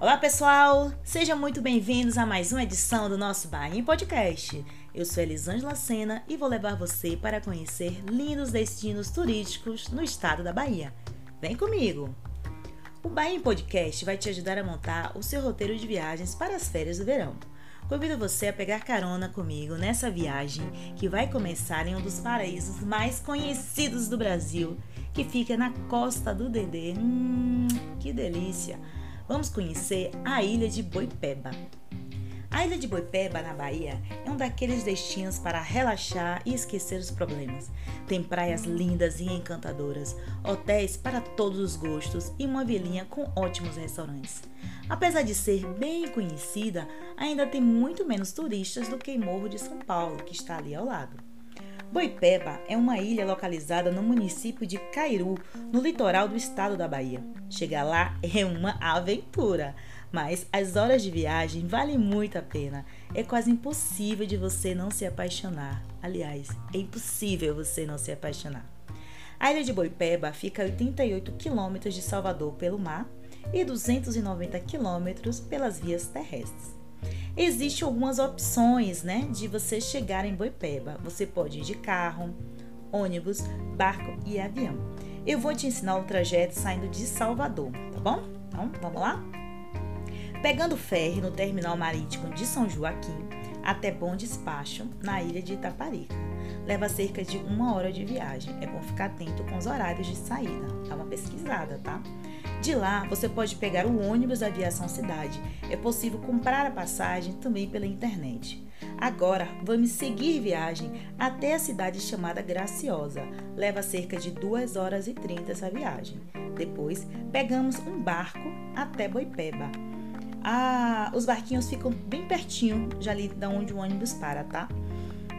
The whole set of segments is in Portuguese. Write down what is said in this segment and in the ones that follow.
Olá pessoal, sejam muito bem-vindos a mais uma edição do nosso Bahia Podcast. Eu sou Elisângela Sena e vou levar você para conhecer lindos destinos turísticos no estado da Bahia. Vem comigo! O Bahia Podcast vai te ajudar a montar o seu roteiro de viagens para as férias do verão. Convido você a pegar carona comigo nessa viagem que vai começar em um dos paraísos mais conhecidos do Brasil, que fica na costa do Dedê. Hum, que delícia! Vamos conhecer a ilha de Boipeba. A ilha de Boipeba, na Bahia, é um daqueles destinos para relaxar e esquecer os problemas. Tem praias lindas e encantadoras, hotéis para todos os gostos e uma vilinha com ótimos restaurantes. Apesar de ser bem conhecida, ainda tem muito menos turistas do que Morro de São Paulo, que está ali ao lado. Boipeba é uma ilha localizada no município de Cairu, no litoral do estado da Bahia. Chegar lá é uma aventura, mas as horas de viagem valem muito a pena. É quase impossível de você não se apaixonar. Aliás, é impossível você não se apaixonar. A ilha de Boipeba fica a 88 quilômetros de Salvador pelo mar e 290 quilômetros pelas vias terrestres. Existem algumas opções, né, de você chegar em Boipeba. Você pode ir de carro, ônibus, barco e avião. Eu vou te ensinar o trajeto saindo de Salvador, tá bom? Então, vamos lá? Pegando ferry no terminal marítimo de São Joaquim até Bom Despacho, na ilha de Itaparica. Leva cerca de uma hora de viagem. É bom ficar atento com os horários de saída. Dá uma pesquisada, tá? De lá, você pode pegar o ônibus da Aviação Cidade. É possível comprar a passagem também pela internet. Agora, vamos seguir viagem até a cidade chamada Graciosa. Leva cerca de 2 horas e 30 essa viagem. Depois, pegamos um barco até Boipeba. Ah, os barquinhos ficam bem pertinho já ali da onde o ônibus para, tá?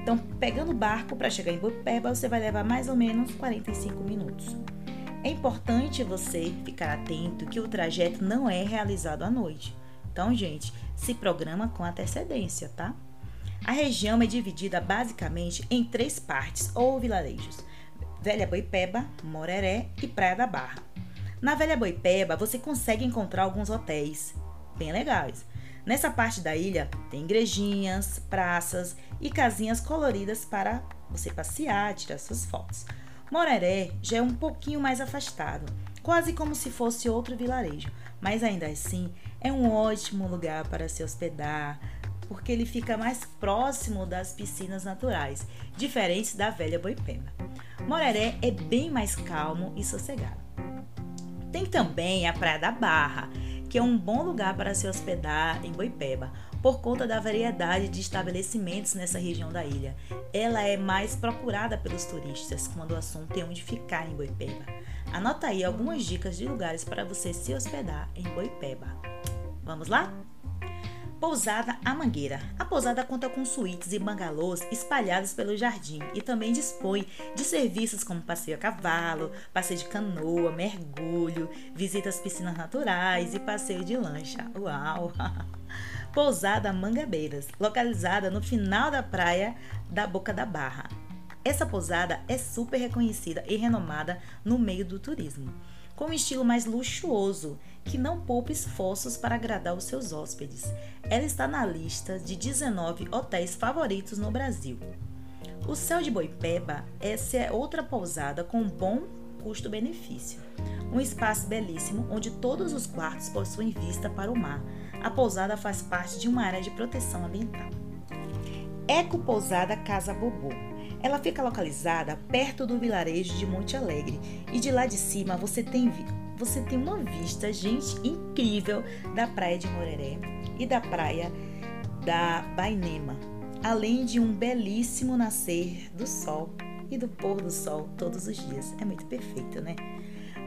Então, pegando o barco para chegar em Boipeba, você vai levar mais ou menos 45 minutos. É importante você ficar atento que o trajeto não é realizado à noite. Então, gente, se programa com antecedência, tá? A região é dividida basicamente em três partes ou vilarejos: Velha Boipeba, Moreré e Praia da Barra. Na Velha Boipeba, você consegue encontrar alguns hotéis bem legais. Nessa parte da ilha tem igrejinhas, praças e casinhas coloridas para você passear, tirar suas fotos. Moreré já é um pouquinho mais afastado, quase como se fosse outro vilarejo, mas ainda assim é um ótimo lugar para se hospedar, porque ele fica mais próximo das piscinas naturais, diferentes da velha Boipeba. Moreré é bem mais calmo e sossegado. Tem também a Praia da Barra, que é um bom lugar para se hospedar em Boipeba, por conta da variedade de estabelecimentos nessa região da ilha. Ela é mais procurada pelos turistas quando o assunto é onde ficar em Boipeba. Anota aí algumas dicas de lugares para você se hospedar em Boipeba. Vamos lá? Pousada A Mangueira. A pousada conta com suítes e bangalôs espalhados pelo jardim e também dispõe de serviços como passeio a cavalo, passeio de canoa, mergulho, visita às piscinas naturais e passeio de lancha. Uau! Pousada Mangabeiras, localizada no final da praia da Boca da Barra. Essa pousada é super reconhecida e renomada no meio do turismo com um estilo mais luxuoso, que não poupa esforços para agradar os seus hóspedes. Ela está na lista de 19 hotéis favoritos no Brasil. O Céu de Boipeba, essa é outra pousada com bom custo-benefício. Um espaço belíssimo onde todos os quartos possuem vista para o mar. A pousada faz parte de uma área de proteção ambiental. Eco Pousada Casa Bobô ela fica localizada perto do vilarejo de Monte Alegre e de lá de cima você tem você tem uma vista, gente, incrível da praia de Moreré e da praia da Bainema, além de um belíssimo nascer do sol e do pôr do sol todos os dias. É muito perfeito, né?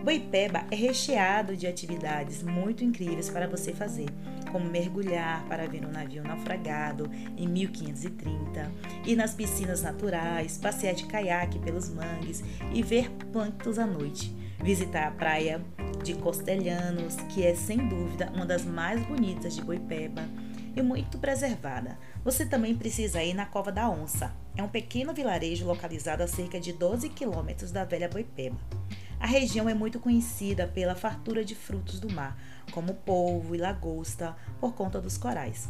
Boipeba é recheado de atividades muito incríveis para você fazer, como mergulhar para ver um navio naufragado em 1530, ir nas piscinas naturais, passear de caiaque pelos mangues e ver plânctons à noite, visitar a praia de Costelhanos, que é sem dúvida uma das mais bonitas de Boipeba e muito preservada. Você também precisa ir na Cova da Onça. É um pequeno vilarejo localizado a cerca de 12 quilômetros da velha Boipeba. A região é muito conhecida pela fartura de frutos do mar, como polvo e lagosta, por conta dos corais.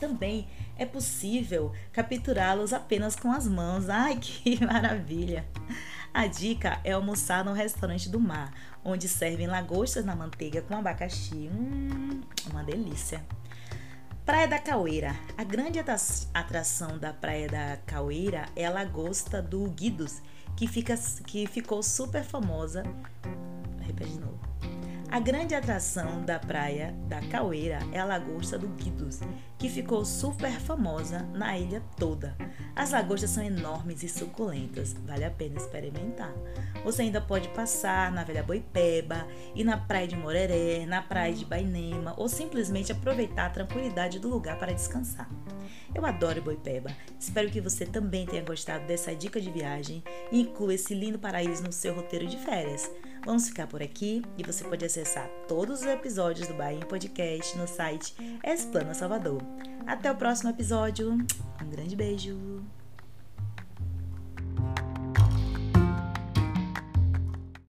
Também é possível capturá-los apenas com as mãos. Ai, que maravilha! A dica é almoçar no restaurante do mar, onde servem lagostas na manteiga com abacaxi. Hum, uma delícia. Praia da Caueira. A grande atração da Praia da Caueira é a lagosta do Guidos, que, fica, que ficou super famosa. Repete de novo. A grande atração da praia da Caueira é a lagosta do Guidos, que ficou super famosa na ilha toda. As lagostas são enormes e suculentas, vale a pena experimentar. Você ainda pode passar na Velha Boipeba, ir na praia de Moreré, na praia de Bainema ou simplesmente aproveitar a tranquilidade do lugar para descansar. Eu adoro Boipeba. Espero que você também tenha gostado dessa dica de viagem e inclua esse lindo paraíso no seu roteiro de férias. Vamos ficar por aqui e você pode acessar todos os episódios do Bahia Podcast no site Esplana Salvador. Até o próximo episódio. Um grande beijo.